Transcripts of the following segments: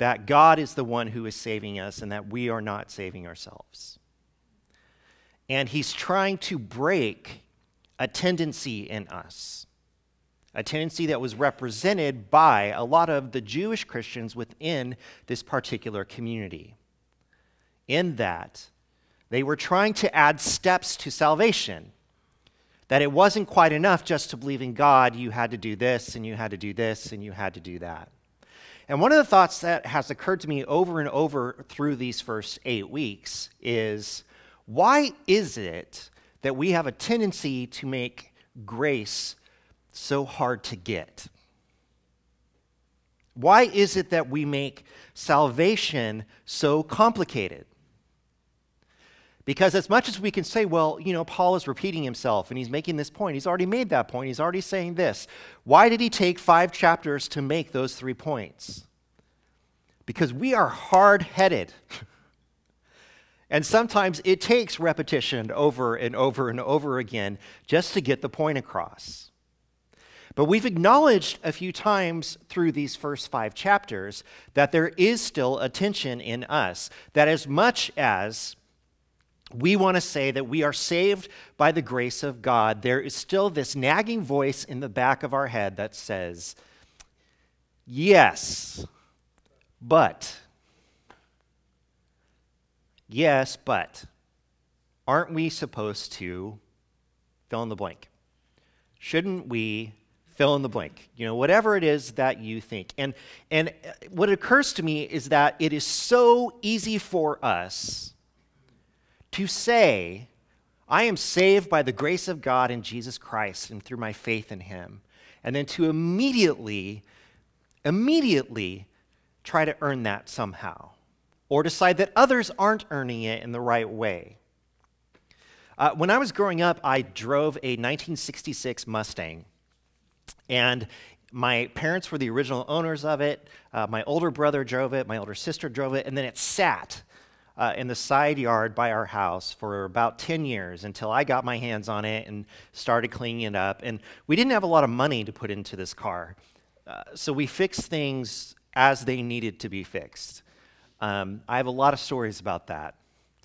that God is the one who is saving us and that we are not saving ourselves. And he's trying to break a tendency in us, a tendency that was represented by a lot of the Jewish Christians within this particular community. In that, they were trying to add steps to salvation. That it wasn't quite enough just to believe in God, you had to do this, and you had to do this, and you had to do that. And one of the thoughts that has occurred to me over and over through these first eight weeks is why is it that we have a tendency to make grace so hard to get? Why is it that we make salvation so complicated? Because as much as we can say, well, you know, Paul is repeating himself and he's making this point, he's already made that point, he's already saying this. Why did he take five chapters to make those three points? Because we are hard headed. and sometimes it takes repetition over and over and over again just to get the point across. But we've acknowledged a few times through these first five chapters that there is still a tension in us, that as much as we want to say that we are saved by the grace of God, there is still this nagging voice in the back of our head that says, Yes, but. Yes, but. Aren't we supposed to fill in the blank? Shouldn't we fill in the blank? You know, whatever it is that you think. And, and what occurs to me is that it is so easy for us to say, I am saved by the grace of God in Jesus Christ and through my faith in him, and then to immediately, immediately try to earn that somehow, or decide that others aren't earning it in the right way. Uh, when I was growing up, I drove a 1966 Mustang, and my parents were the original owners of it. Uh, my older brother drove it, my older sister drove it, and then it sat uh, in the side yard by our house for about 10 years until I got my hands on it and started cleaning it up. And we didn't have a lot of money to put into this car. Uh, so we fixed things as they needed to be fixed. Um, I have a lot of stories about that.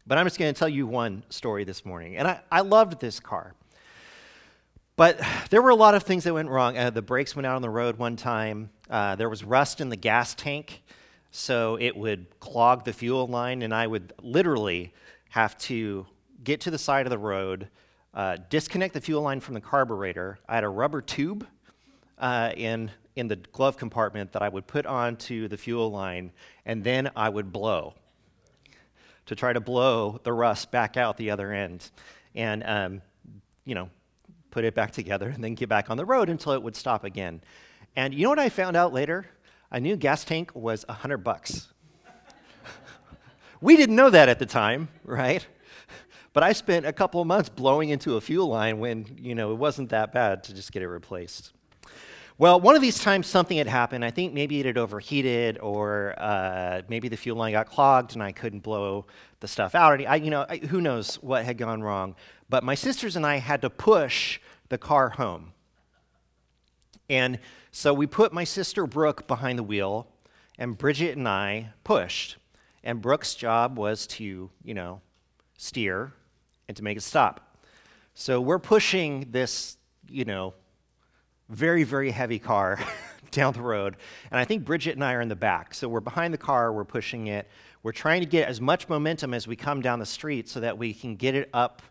But I'm just going to tell you one story this morning. And I, I loved this car. But there were a lot of things that went wrong. Uh, the brakes went out on the road one time. Uh, there was rust in the gas tank so it would clog the fuel line, and I would literally have to get to the side of the road, uh, disconnect the fuel line from the carburetor. I had a rubber tube uh, in, in the glove compartment that I would put onto the fuel line, and then I would blow to try to blow the rust back out the other end. And, um, you know, put it back together and then get back on the road until it would stop again. And you know what I found out later? A new gas tank was 100 bucks. we didn't know that at the time, right? But I spent a couple of months blowing into a fuel line when, you know, it wasn't that bad to just get it replaced. Well, one of these times something had happened. I think maybe it had overheated, or uh, maybe the fuel line got clogged and I couldn't blow the stuff out. I, you know, I, who knows what had gone wrong. But my sisters and I had to push the car home. And so we put my sister Brooke behind the wheel, and Bridget and I pushed. And Brooke's job was to, you know, steer and to make it stop. So we're pushing this, you know, very, very heavy car down the road. And I think Bridget and I are in the back. So we're behind the car, we're pushing it. We're trying to get as much momentum as we come down the street so that we can get it up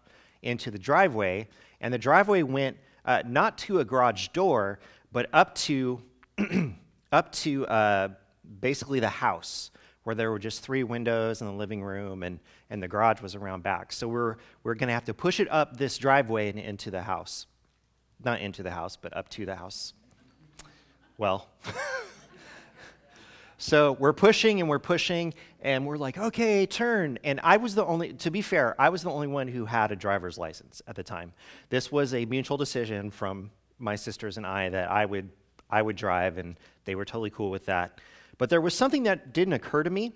into the driveway. And the driveway went uh, not to a garage door, but up to, up to uh, basically the house where there were just three windows in the living room and, and the garage was around back. So we're, we're going to have to push it up this driveway and into the house. Not into the house, but up to the house. Well, so we're pushing and we're pushing and we're like, okay, turn. And I was the only, to be fair, I was the only one who had a driver's license at the time. This was a mutual decision from my sisters and I that I would I would drive, and they were totally cool with that. But there was something that didn't occur to me,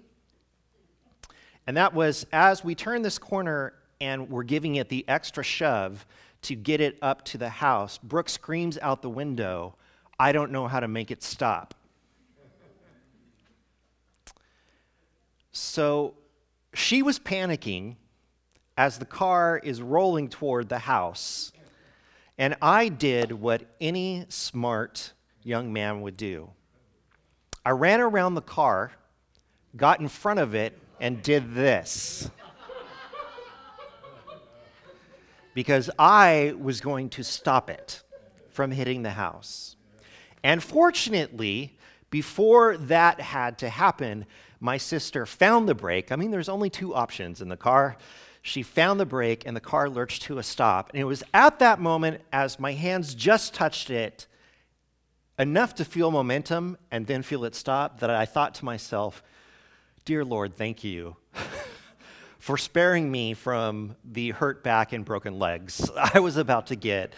and that was as we turn this corner and we're giving it the extra shove to get it up to the house, Brooke screams out the window, I don't know how to make it stop. So she was panicking as the car is rolling toward the house. And I did what any smart young man would do I ran around the car, got in front of it, and did this. because I was going to stop it from hitting the house. And fortunately, before that had to happen, my sister found the brake. I mean, there's only two options in the car. She found the brake, and the car lurched to a stop. And it was at that moment, as my hands just touched it, enough to feel momentum and then feel it stop, that I thought to myself, Dear Lord, thank you for sparing me from the hurt back and broken legs I was about to get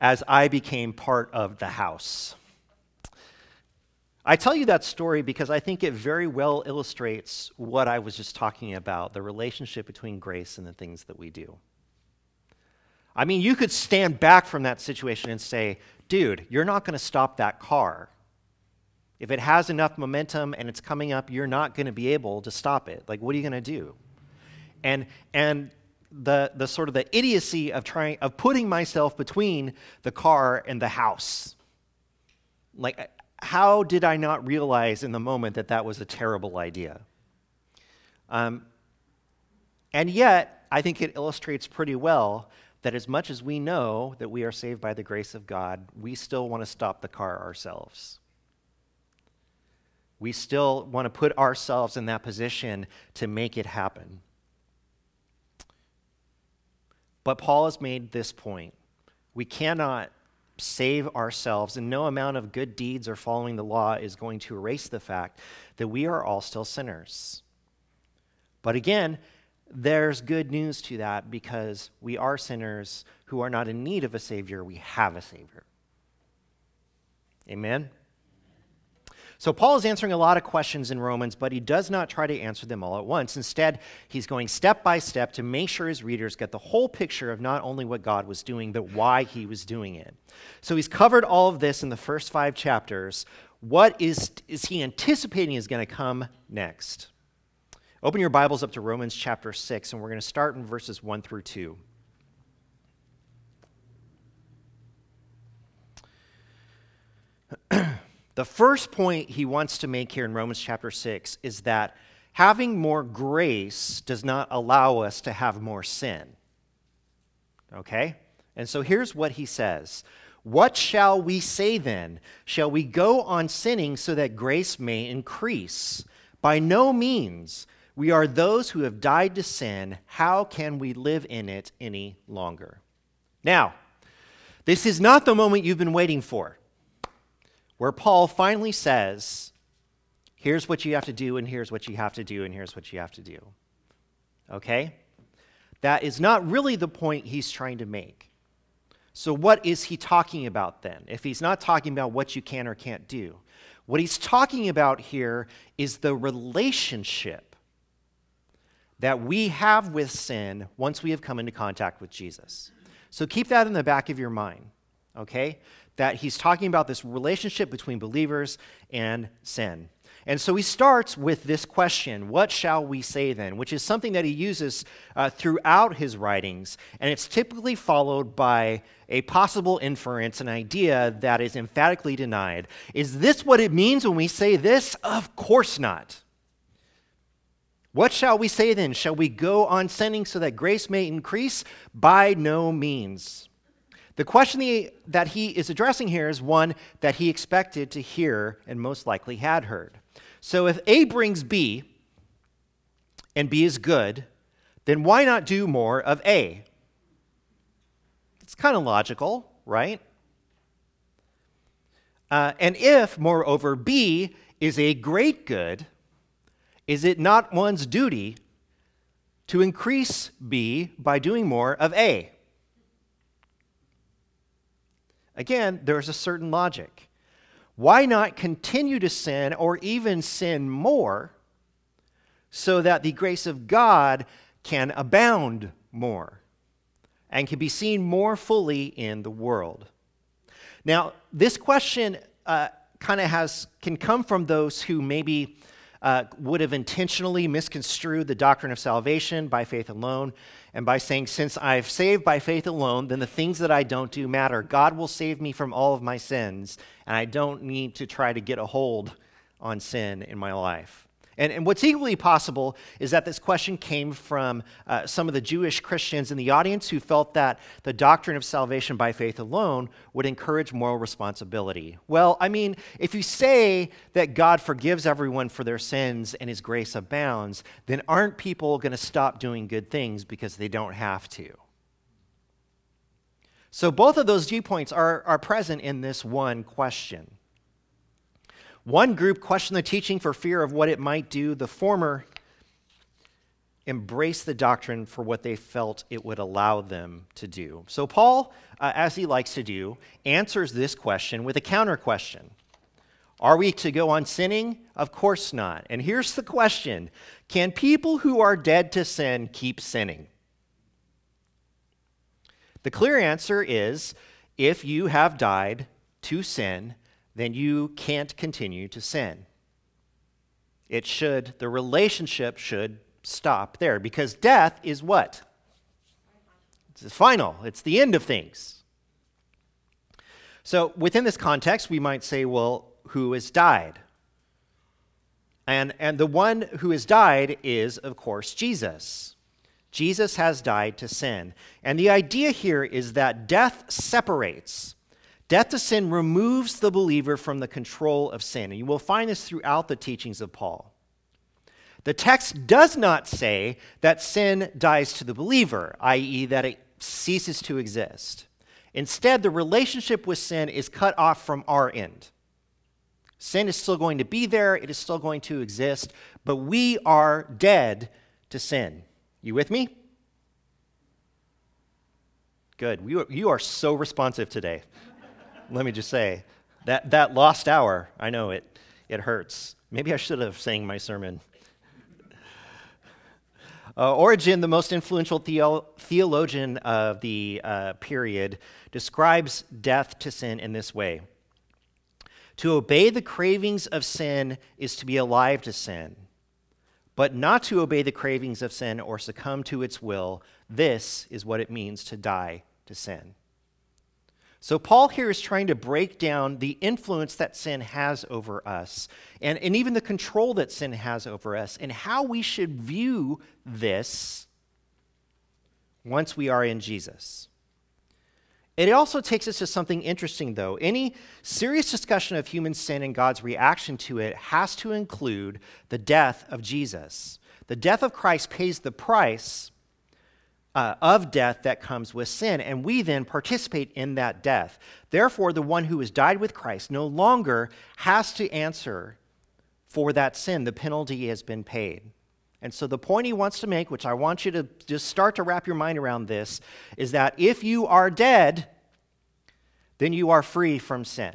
as I became part of the house. I tell you that story because I think it very well illustrates what I was just talking about the relationship between grace and the things that we do. I mean, you could stand back from that situation and say, dude, you're not going to stop that car. If it has enough momentum and it's coming up, you're not going to be able to stop it. Like, what are you going to do? And, and the, the sort of the idiocy of trying of putting myself between the car and the house like how did I not realize in the moment that that was a terrible idea? Um, and yet, I think it illustrates pretty well that as much as we know that we are saved by the grace of God, we still want to stop the car ourselves. We still want to put ourselves in that position to make it happen. But Paul has made this point. We cannot save ourselves, and no amount of good deeds or following the law is going to erase the fact that we are all still sinners. But again, there's good news to that because we are sinners who are not in need of a Savior. We have a Savior. Amen? So, Paul is answering a lot of questions in Romans, but he does not try to answer them all at once. Instead, he's going step by step to make sure his readers get the whole picture of not only what God was doing, but why he was doing it. So, he's covered all of this in the first five chapters. What is, is he anticipating is going to come next? Open your Bibles up to Romans chapter 6, and we're going to start in verses 1 through 2. The first point he wants to make here in Romans chapter 6 is that having more grace does not allow us to have more sin. Okay? And so here's what he says What shall we say then? Shall we go on sinning so that grace may increase? By no means. We are those who have died to sin. How can we live in it any longer? Now, this is not the moment you've been waiting for where Paul finally says, here's what you have to do, and here's what you have to do, and here's what you have to do. Okay? That is not really the point he's trying to make. So, what is he talking about then? If he's not talking about what you can or can't do, what he's talking about here is the relationship that we have with sin once we have come into contact with Jesus. So, keep that in the back of your mind, okay? That he's talking about this relationship between believers and sin. And so he starts with this question What shall we say then? which is something that he uses uh, throughout his writings. And it's typically followed by a possible inference, an idea that is emphatically denied. Is this what it means when we say this? Of course not. What shall we say then? Shall we go on sinning so that grace may increase? By no means. The question that he is addressing here is one that he expected to hear and most likely had heard. So if A brings B and B is good, then why not do more of A? It's kind of logical, right? Uh, and if, moreover, B is a great good, is it not one's duty to increase B by doing more of A? Again, there's a certain logic. Why not continue to sin or even sin more so that the grace of God can abound more and can be seen more fully in the world? Now, this question uh, kind of has can come from those who maybe uh, would have intentionally misconstrued the doctrine of salvation by faith alone and by saying, Since I've saved by faith alone, then the things that I don't do matter. God will save me from all of my sins, and I don't need to try to get a hold on sin in my life. And, and what's equally possible is that this question came from uh, some of the Jewish Christians in the audience who felt that the doctrine of salvation by faith alone would encourage moral responsibility. Well, I mean, if you say that God forgives everyone for their sins and his grace abounds, then aren't people going to stop doing good things because they don't have to? So both of those viewpoints are, are present in this one question. One group questioned the teaching for fear of what it might do. The former embraced the doctrine for what they felt it would allow them to do. So, Paul, uh, as he likes to do, answers this question with a counter question Are we to go on sinning? Of course not. And here's the question Can people who are dead to sin keep sinning? The clear answer is if you have died to sin, then you can't continue to sin. It should, the relationship should stop there because death is what? It's final, it's the end of things. So, within this context, we might say, well, who has died? And, and the one who has died is, of course, Jesus. Jesus has died to sin. And the idea here is that death separates Death to sin removes the believer from the control of sin. And you will find this throughout the teachings of Paul. The text does not say that sin dies to the believer, i.e., that it ceases to exist. Instead, the relationship with sin is cut off from our end. Sin is still going to be there, it is still going to exist, but we are dead to sin. You with me? Good. You are so responsive today let me just say, that, that lost hour, I know it, it hurts. Maybe I should have sang my sermon. Uh, Origen, the most influential theo- theologian of the uh, period, describes death to sin in this way To obey the cravings of sin is to be alive to sin, but not to obey the cravings of sin or succumb to its will. This is what it means to die to sin. So, Paul here is trying to break down the influence that sin has over us and, and even the control that sin has over us and how we should view this once we are in Jesus. It also takes us to something interesting, though. Any serious discussion of human sin and God's reaction to it has to include the death of Jesus. The death of Christ pays the price uh, of death that comes with sin, and we then participate in that death. Therefore, the one who has died with Christ no longer has to answer for that sin. The penalty has been paid. And so, the point he wants to make, which I want you to just start to wrap your mind around this, is that if you are dead, then you are free from sin.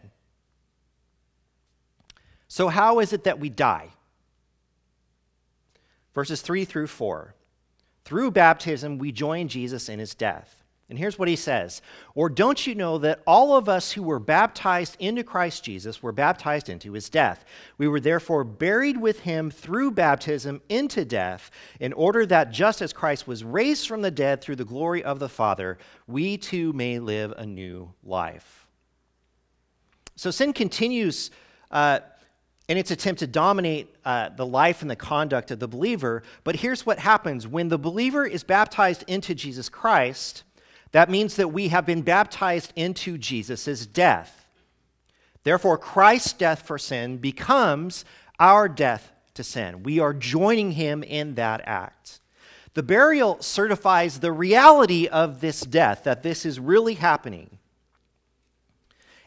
So, how is it that we die? Verses 3 through 4. Through baptism, we join Jesus in his death. And here's what he says Or don't you know that all of us who were baptized into Christ Jesus were baptized into his death? We were therefore buried with him through baptism into death, in order that just as Christ was raised from the dead through the glory of the Father, we too may live a new life. So sin continues. Uh, in its attempt to dominate uh, the life and the conduct of the believer. But here's what happens when the believer is baptized into Jesus Christ, that means that we have been baptized into Jesus' death. Therefore, Christ's death for sin becomes our death to sin. We are joining him in that act. The burial certifies the reality of this death, that this is really happening.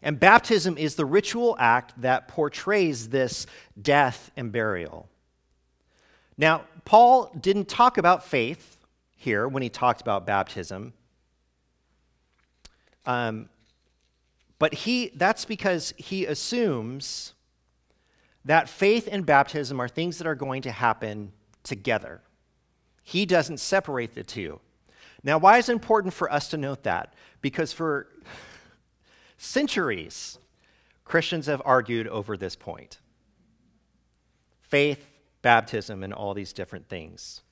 And baptism is the ritual act that portrays this death and burial. Now, Paul didn't talk about faith here when he talked about baptism. Um, but he, that's because he assumes that faith and baptism are things that are going to happen together. He doesn't separate the two. Now, why is it important for us to note that? Because for centuries, Christians have argued over this point. Faith baptism and all these different things.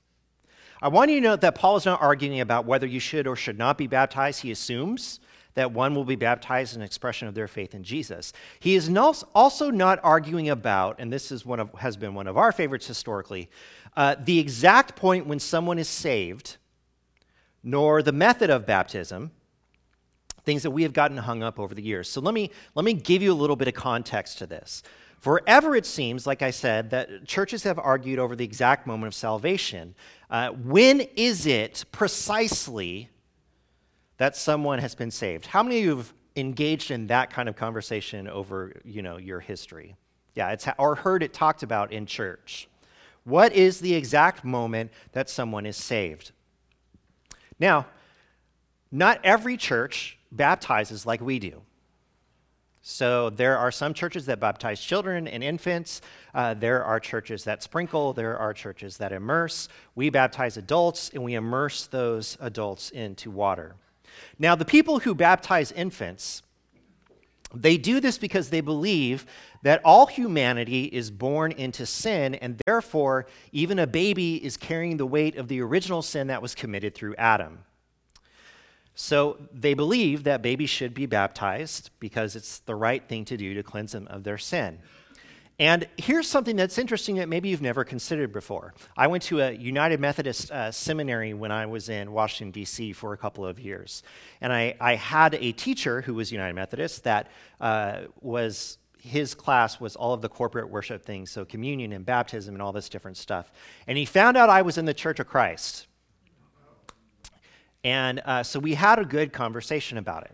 I want you to note that Paul is not arguing about whether you should or should not be baptized. He assumes that one will be baptized in an expression of their faith in Jesus. He is also not arguing about, and this is one of, has been one of our favorites historically, uh, the exact point when someone is saved, nor the method of baptism, things that we have gotten hung up over the years. So let me, let me give you a little bit of context to this. Forever, it seems, like I said, that churches have argued over the exact moment of salvation. Uh, when is it precisely that someone has been saved? How many of you have engaged in that kind of conversation over, you know, your history? Yeah, it's or heard it talked about in church. What is the exact moment that someone is saved? Now, not every church baptizes like we do. So there are some churches that baptize children and infants. Uh, there are churches that sprinkle. There are churches that immerse. We baptize adults and we immerse those adults into water. Now, the people who baptize infants, they do this because they believe that all humanity is born into sin, and therefore, even a baby is carrying the weight of the original sin that was committed through Adam. So they believe that babies should be baptized because it's the right thing to do to cleanse them of their sin. And here's something that's interesting that maybe you've never considered before. I went to a United Methodist uh, seminary when I was in Washington, D.C. for a couple of years. And I, I had a teacher who was United Methodist that uh, was, his class was all of the corporate worship things, so communion and baptism and all this different stuff. And he found out I was in the Church of Christ. And uh, so we had a good conversation about it.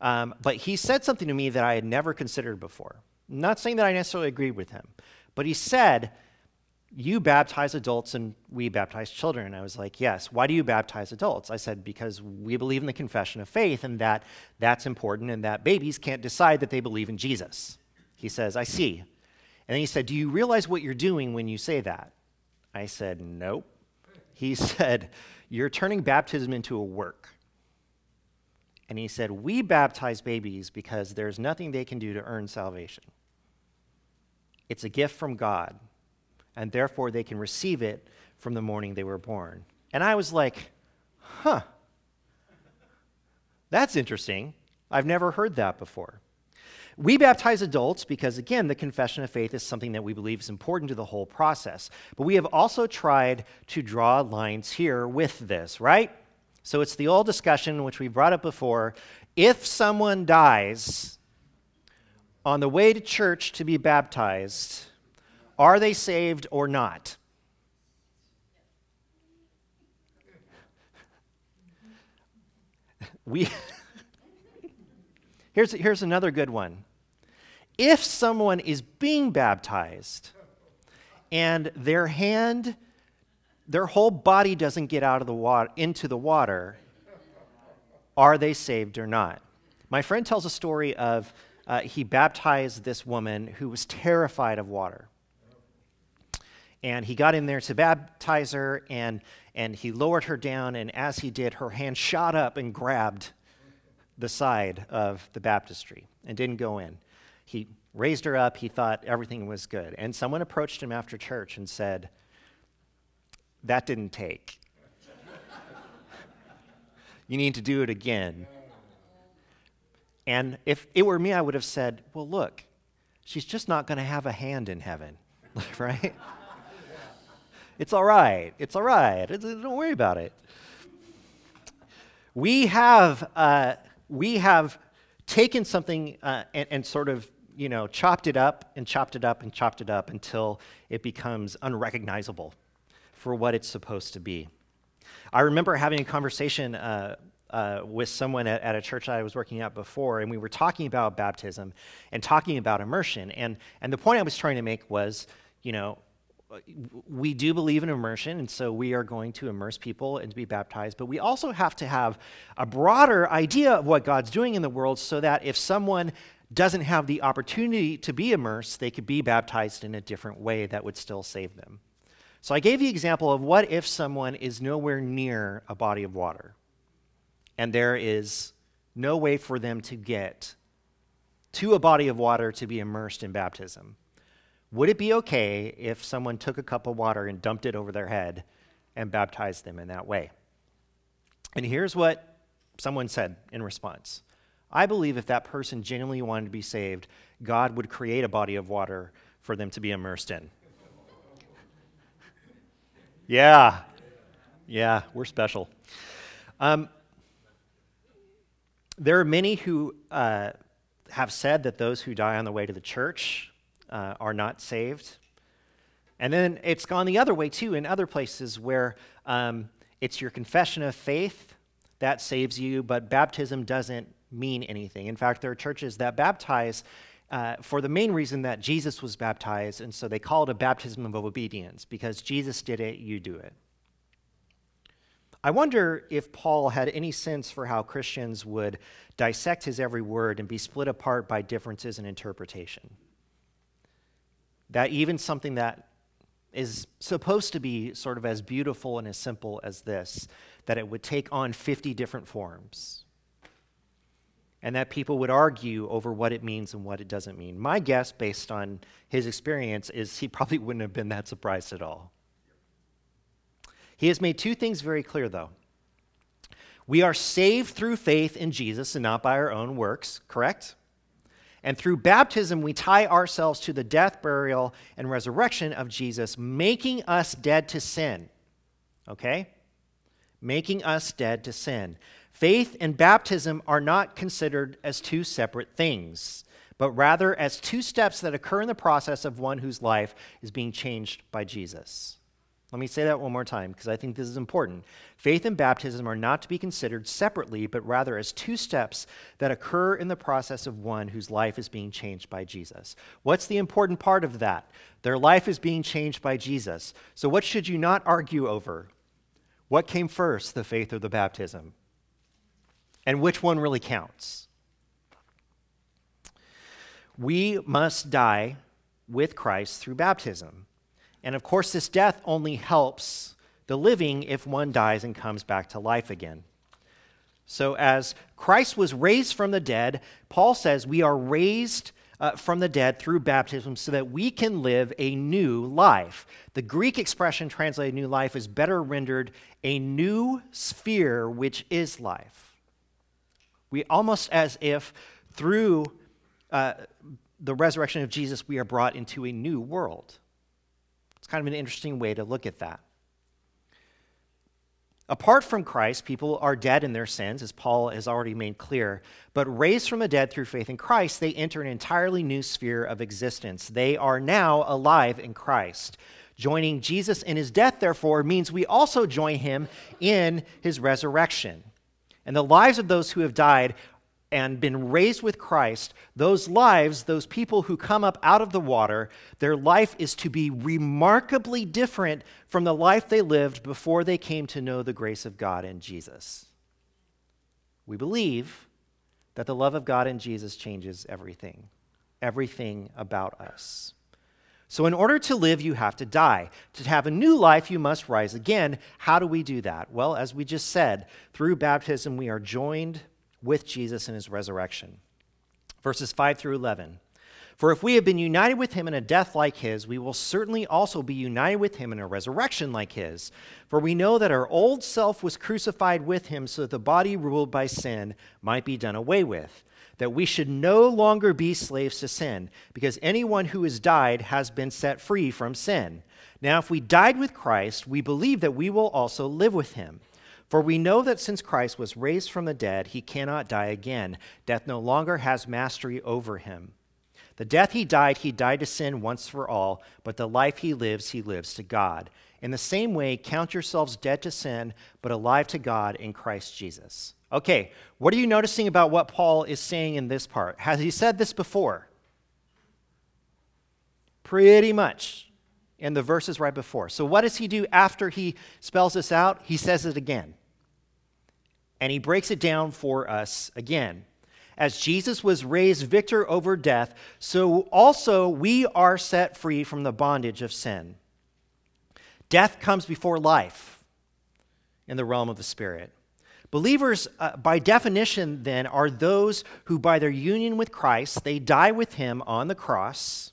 Um, but he said something to me that I had never considered before. I'm not saying that I necessarily agreed with him, but he said, You baptize adults and we baptize children. And I was like, Yes. Why do you baptize adults? I said, Because we believe in the confession of faith and that that's important and that babies can't decide that they believe in Jesus. He says, I see. And then he said, Do you realize what you're doing when you say that? I said, Nope. He said, you're turning baptism into a work. And he said, We baptize babies because there's nothing they can do to earn salvation. It's a gift from God, and therefore they can receive it from the morning they were born. And I was like, Huh, that's interesting. I've never heard that before. We baptize adults because, again, the confession of faith is something that we believe is important to the whole process. But we have also tried to draw lines here with this, right? So it's the old discussion, which we brought up before. If someone dies on the way to church to be baptized, are they saved or not? We. here's, here's another good one if someone is being baptized and their hand, their whole body doesn't get out of the water into the water, are they saved or not? My friend tells a story of uh, he baptized this woman who was terrified of water. And he got in there to baptize her, and, and he lowered her down, and as he did, her hand shot up and grabbed the side of the baptistry and didn't go in. He raised her up. He thought everything was good. And someone approached him after church and said, That didn't take. you need to do it again. And if it were me, I would have said, Well, look, she's just not going to have a hand in heaven, right? it's all right. It's all right. Don't worry about it. We have, uh, we have taken something uh, and, and, sort of you know, chopped it up and chopped it up and chopped it up until it becomes unrecognizable for what it's supposed to be. I remember having a conversation uh, uh, with someone at, at, a church that I was working at before, and we were talking about baptism and talking about immersion. And, and the point I was trying to make was, you know, we do believe in immersion, and so we are going to immerse people and to be baptized, but we also have to have a broader idea of what God's doing in the world so that if someone doesn't have the opportunity to be immersed, they could be baptized in a different way that would still save them. So I gave the example of what if someone is nowhere near a body of water and there is no way for them to get to a body of water to be immersed in baptism. would it be okay if someone took a cup of water and dumped it over their head and baptized them in that way? And here's what someone said in response I believe if that person genuinely wanted to be saved, God would create a body of water for them to be immersed in. yeah, yeah, we're special. Um, there are many who uh, have said that those who die on the way to the church uh, are not saved. And then it's gone the other way too in other places where um, it's your confession of faith that saves you, but baptism doesn't mean anything. In fact, there are churches that baptize uh, for the main reason that Jesus was baptized, and so they call it a baptism of obedience because Jesus did it, you do it. I wonder if Paul had any sense for how Christians would dissect his every word and be split apart by differences in interpretation. That even something that is supposed to be sort of as beautiful and as simple as this, that it would take on 50 different forms. And that people would argue over what it means and what it doesn't mean. My guess, based on his experience, is he probably wouldn't have been that surprised at all. He has made two things very clear, though. We are saved through faith in Jesus and not by our own works, correct? And through baptism, we tie ourselves to the death, burial, and resurrection of Jesus, making us dead to sin. Okay? Making us dead to sin. Faith and baptism are not considered as two separate things, but rather as two steps that occur in the process of one whose life is being changed by Jesus. Let me say that one more time because I think this is important. Faith and baptism are not to be considered separately, but rather as two steps that occur in the process of one whose life is being changed by Jesus. What's the important part of that? Their life is being changed by Jesus. So, what should you not argue over? What came first, the faith or the baptism? And which one really counts? We must die with Christ through baptism. And of course, this death only helps the living if one dies and comes back to life again. So, as Christ was raised from the dead, Paul says we are raised uh, from the dead through baptism so that we can live a new life. The Greek expression translated new life is better rendered a new sphere, which is life. We almost as if through uh, the resurrection of Jesus, we are brought into a new world. It's kind of an interesting way to look at that. Apart from Christ, people are dead in their sins, as Paul has already made clear. But raised from the dead through faith in Christ, they enter an entirely new sphere of existence. They are now alive in Christ. Joining Jesus in his death, therefore, means we also join him in his resurrection. And the lives of those who have died and been raised with Christ, those lives, those people who come up out of the water, their life is to be remarkably different from the life they lived before they came to know the grace of God in Jesus. We believe that the love of God in Jesus changes everything, everything about us. So, in order to live, you have to die. To have a new life, you must rise again. How do we do that? Well, as we just said, through baptism, we are joined with Jesus in his resurrection. Verses 5 through 11. For if we have been united with him in a death like his, we will certainly also be united with him in a resurrection like his. For we know that our old self was crucified with him so that the body ruled by sin might be done away with, that we should no longer be slaves to sin, because anyone who has died has been set free from sin. Now, if we died with Christ, we believe that we will also live with him. For we know that since Christ was raised from the dead, he cannot die again. Death no longer has mastery over him. The death he died, he died to sin once for all, but the life he lives, he lives to God. In the same way, count yourselves dead to sin, but alive to God in Christ Jesus. Okay, what are you noticing about what Paul is saying in this part? Has he said this before? Pretty much in the verses right before. So, what does he do after he spells this out? He says it again and he breaks it down for us again. As Jesus was raised victor over death, so also we are set free from the bondage of sin. Death comes before life in the realm of the Spirit. Believers, uh, by definition, then, are those who, by their union with Christ, they die with him on the cross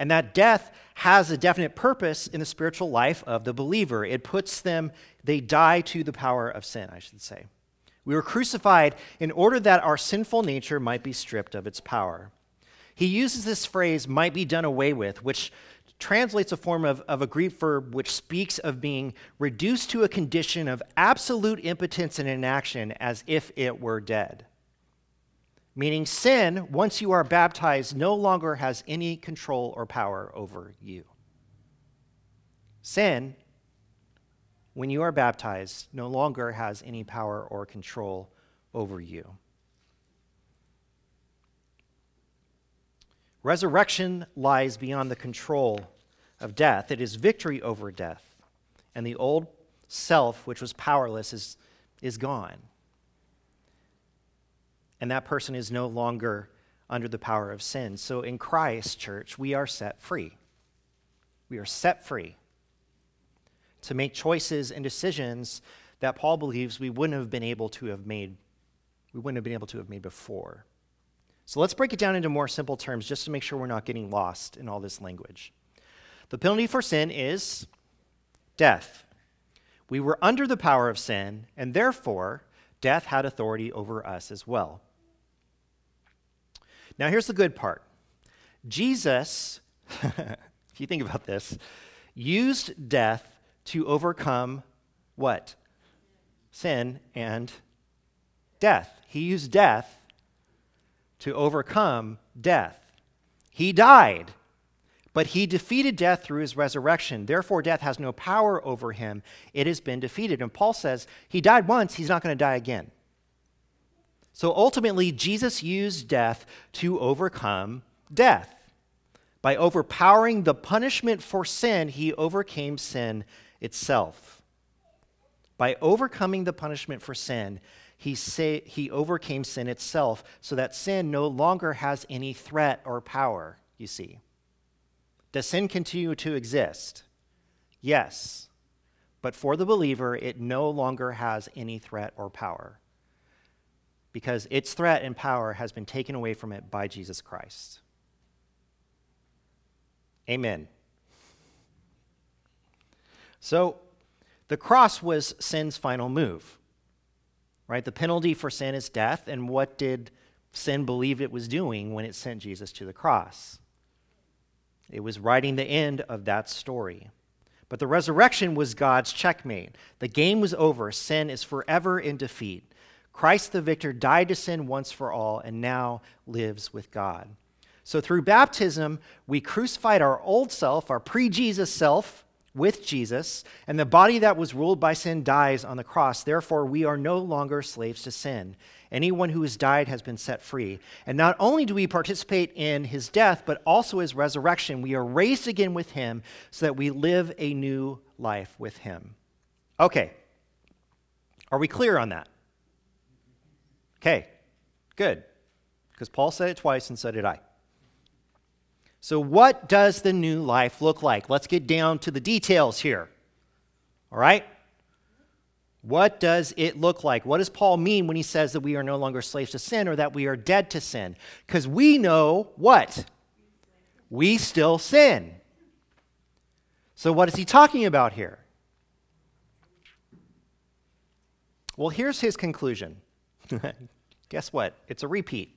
And that death has a definite purpose in the spiritual life of the believer. It puts them, they die to the power of sin, I should say. We were crucified in order that our sinful nature might be stripped of its power. He uses this phrase, might be done away with, which translates a form of, of a Greek verb which speaks of being reduced to a condition of absolute impotence and inaction as if it were dead. Meaning, sin, once you are baptized, no longer has any control or power over you. Sin, when you are baptized, no longer has any power or control over you. Resurrection lies beyond the control of death. It is victory over death. And the old self, which was powerless, is, is gone. And that person is no longer under the power of sin. So in Christ, church, we are set free. We are set free to make choices and decisions that Paul believes we wouldn't have been able to have made. We wouldn't have been able to have made before. So let's break it down into more simple terms just to make sure we're not getting lost in all this language. The penalty for sin is death. We were under the power of sin, and therefore, death had authority over us as well. Now, here's the good part Jesus, if you think about this, used death to overcome what? Sin and death. He used death to overcome death. He died, but he defeated death through his resurrection. Therefore, death has no power over him. It has been defeated. And Paul says he died once, he's not going to die again. So ultimately, Jesus used death to overcome death. By overpowering the punishment for sin, he overcame sin itself. By overcoming the punishment for sin, he, say, he overcame sin itself so that sin no longer has any threat or power, you see. Does sin continue to exist? Yes. But for the believer, it no longer has any threat or power because its threat and power has been taken away from it by Jesus Christ. Amen. So, the cross was sin's final move right? The penalty for sin is death. And what did sin believe it was doing when it sent Jesus to the cross? It was writing the end of that story. But the resurrection was God's checkmate. The game was over. Sin is forever in defeat. Christ the victor died to sin once for all and now lives with God. So through baptism, we crucified our old self, our pre Jesus self, with Jesus, and the body that was ruled by sin dies on the cross. Therefore, we are no longer slaves to sin. Anyone who has died has been set free. And not only do we participate in his death, but also his resurrection. We are raised again with him so that we live a new life with him. Okay. Are we clear on that? Okay, good. Because Paul said it twice and so did I. So, what does the new life look like? Let's get down to the details here. All right? What does it look like? What does Paul mean when he says that we are no longer slaves to sin or that we are dead to sin? Because we know what? We still sin. So, what is he talking about here? Well, here's his conclusion. Guess what? It's a repeat.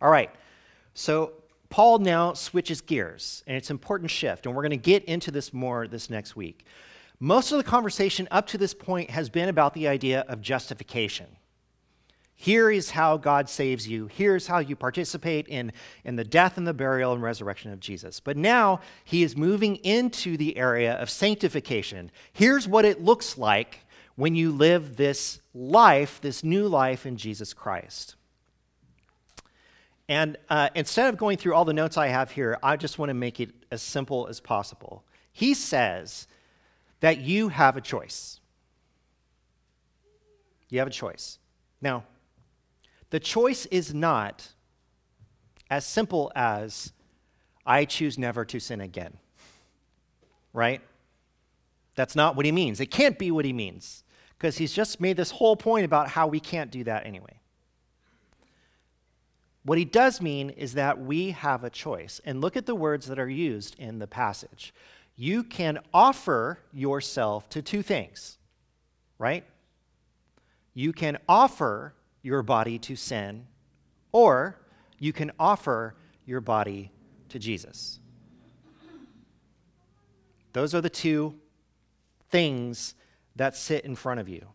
All right, so Paul now switches gears, and it's an important shift, and we're going to get into this more this next week. Most of the conversation up to this point has been about the idea of justification. Here is how God saves you. Here's how you participate in, in the death and the burial and resurrection of Jesus. But now he is moving into the area of sanctification. Here's what it looks like when you live this life, this new life in Jesus Christ. And uh, instead of going through all the notes I have here, I just want to make it as simple as possible. He says that you have a choice. You have a choice. Now, the choice is not as simple as I choose never to sin again, right? That's not what he means. It can't be what he means because he's just made this whole point about how we can't do that anyway. What he does mean is that we have a choice. And look at the words that are used in the passage. You can offer yourself to two things, right? You can offer your body to sin, or you can offer your body to Jesus. Those are the two things that sit in front of you.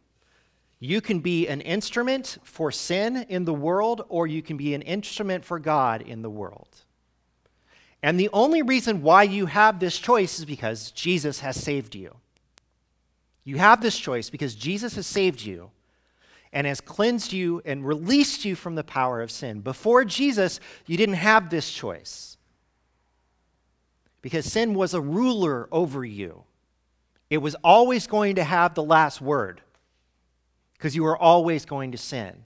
You can be an instrument for sin in the world, or you can be an instrument for God in the world. And the only reason why you have this choice is because Jesus has saved you. You have this choice because Jesus has saved you and has cleansed you and released you from the power of sin. Before Jesus, you didn't have this choice because sin was a ruler over you. It was always going to have the last word because you were always going to sin.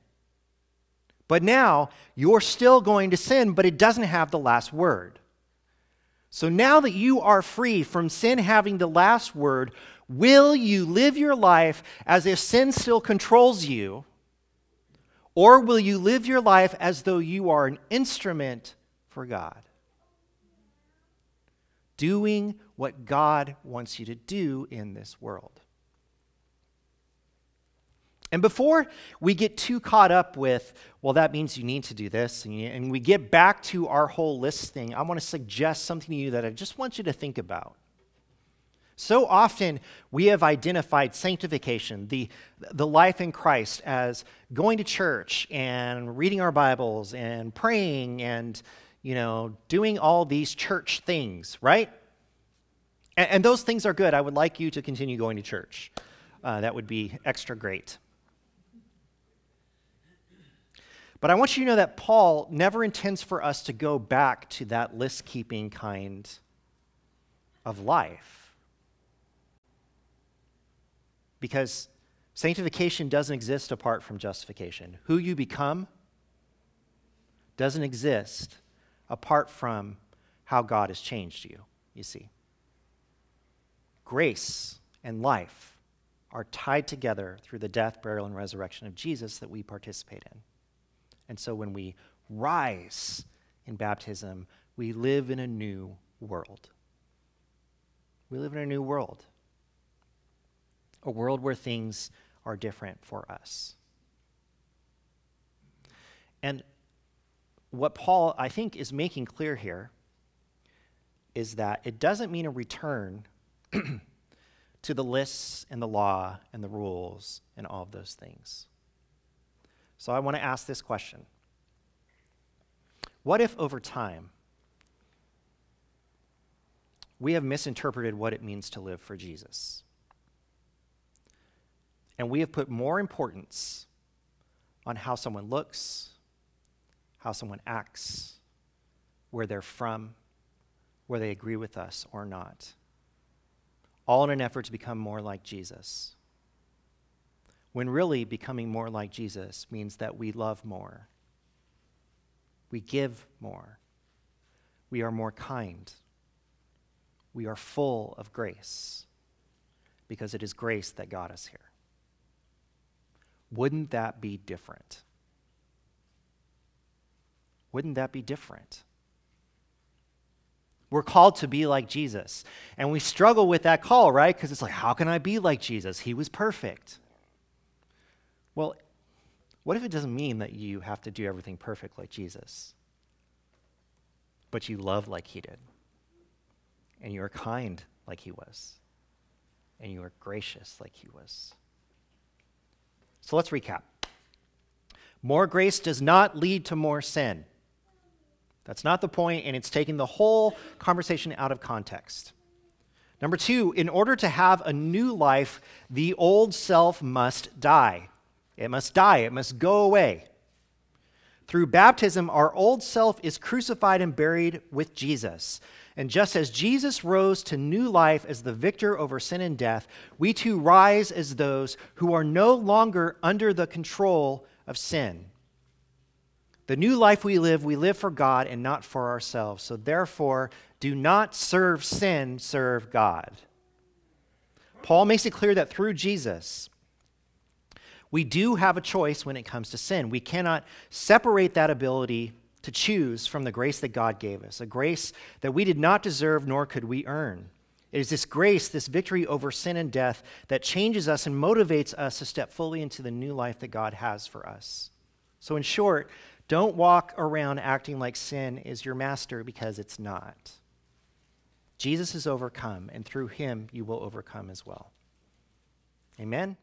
But now you're still going to sin, but it doesn't have the last word. So now that you are free from sin having the last word, will you live your life as if sin still controls you? Or will you live your life as though you are an instrument for God? Doing what God wants you to do in this world. And before we get too caught up with, well, that means you need to do this, and, we get back to our whole list thing, I want to suggest something to you that I just want you to think about. So often we have identified sanctification, the, the life in Christ, as going to church and reading our Bibles and praying and, you know, doing all these church things, right? And, and those things are good. I would like you to continue going to church. Uh, that would be extra great. But I want you to know that Paul never intends for us to go back to that list keeping kind of life. Because sanctification doesn't exist apart from justification. Who you become doesn't exist apart from how God has changed you, you see. Grace and life are tied together through the death, burial, and resurrection of Jesus that we participate in. And so when we rise in baptism, we live in a new world. We live in a new world. A world where things are different for us. And what Paul, I think, is making clear here is that it doesn't mean a return to the lists and the law and the rules and all of those things. So I want to ask this question What if over time we have misinterpreted what it means to live for Jesus? And we have put more importance on how someone looks, how someone acts, where they're from, where they agree with us or not, all in an effort to become more like Jesus when really becoming more like Jesus means that we love more, we give more, we are more kind, we are full of grace, because it is grace that got us here. Wouldn't that be different? Wouldn't that be different? We're called to be like Jesus. And we struggle with that call, right? Because it's like, how can I be like Jesus? He was perfect. Well, what if it doesn't mean that you have to do everything perfect like Jesus, but you love like he did, and you are kind like he was, and you are gracious like he was? So let's recap. More grace does not lead to more sin. That's not the point, and it's taking the whole conversation out of context. Number two, in order to have a new life, the old self must die. It must die, it must go away. Through baptism, our old self is crucified and buried with Jesus. And just as Jesus rose to new life as the victor over sin and death, we too rise as those who are no longer under the control of sin. The new life we live, we live for God and not for ourselves. So therefore, do not serve sin, serve God. Paul makes it clear that through Jesus, we do have a choice when it comes to sin. We cannot separate that ability to choose from the grace that God gave us, a grace that we did not deserve nor could we earn. It is this grace, this victory over sin and death, that changes us and motivates us to step fully into the new life that God has for us. So, in short, don't walk around acting like sin is your master because it's not. Jesus is overcome, and through him you will overcome as well. Amen.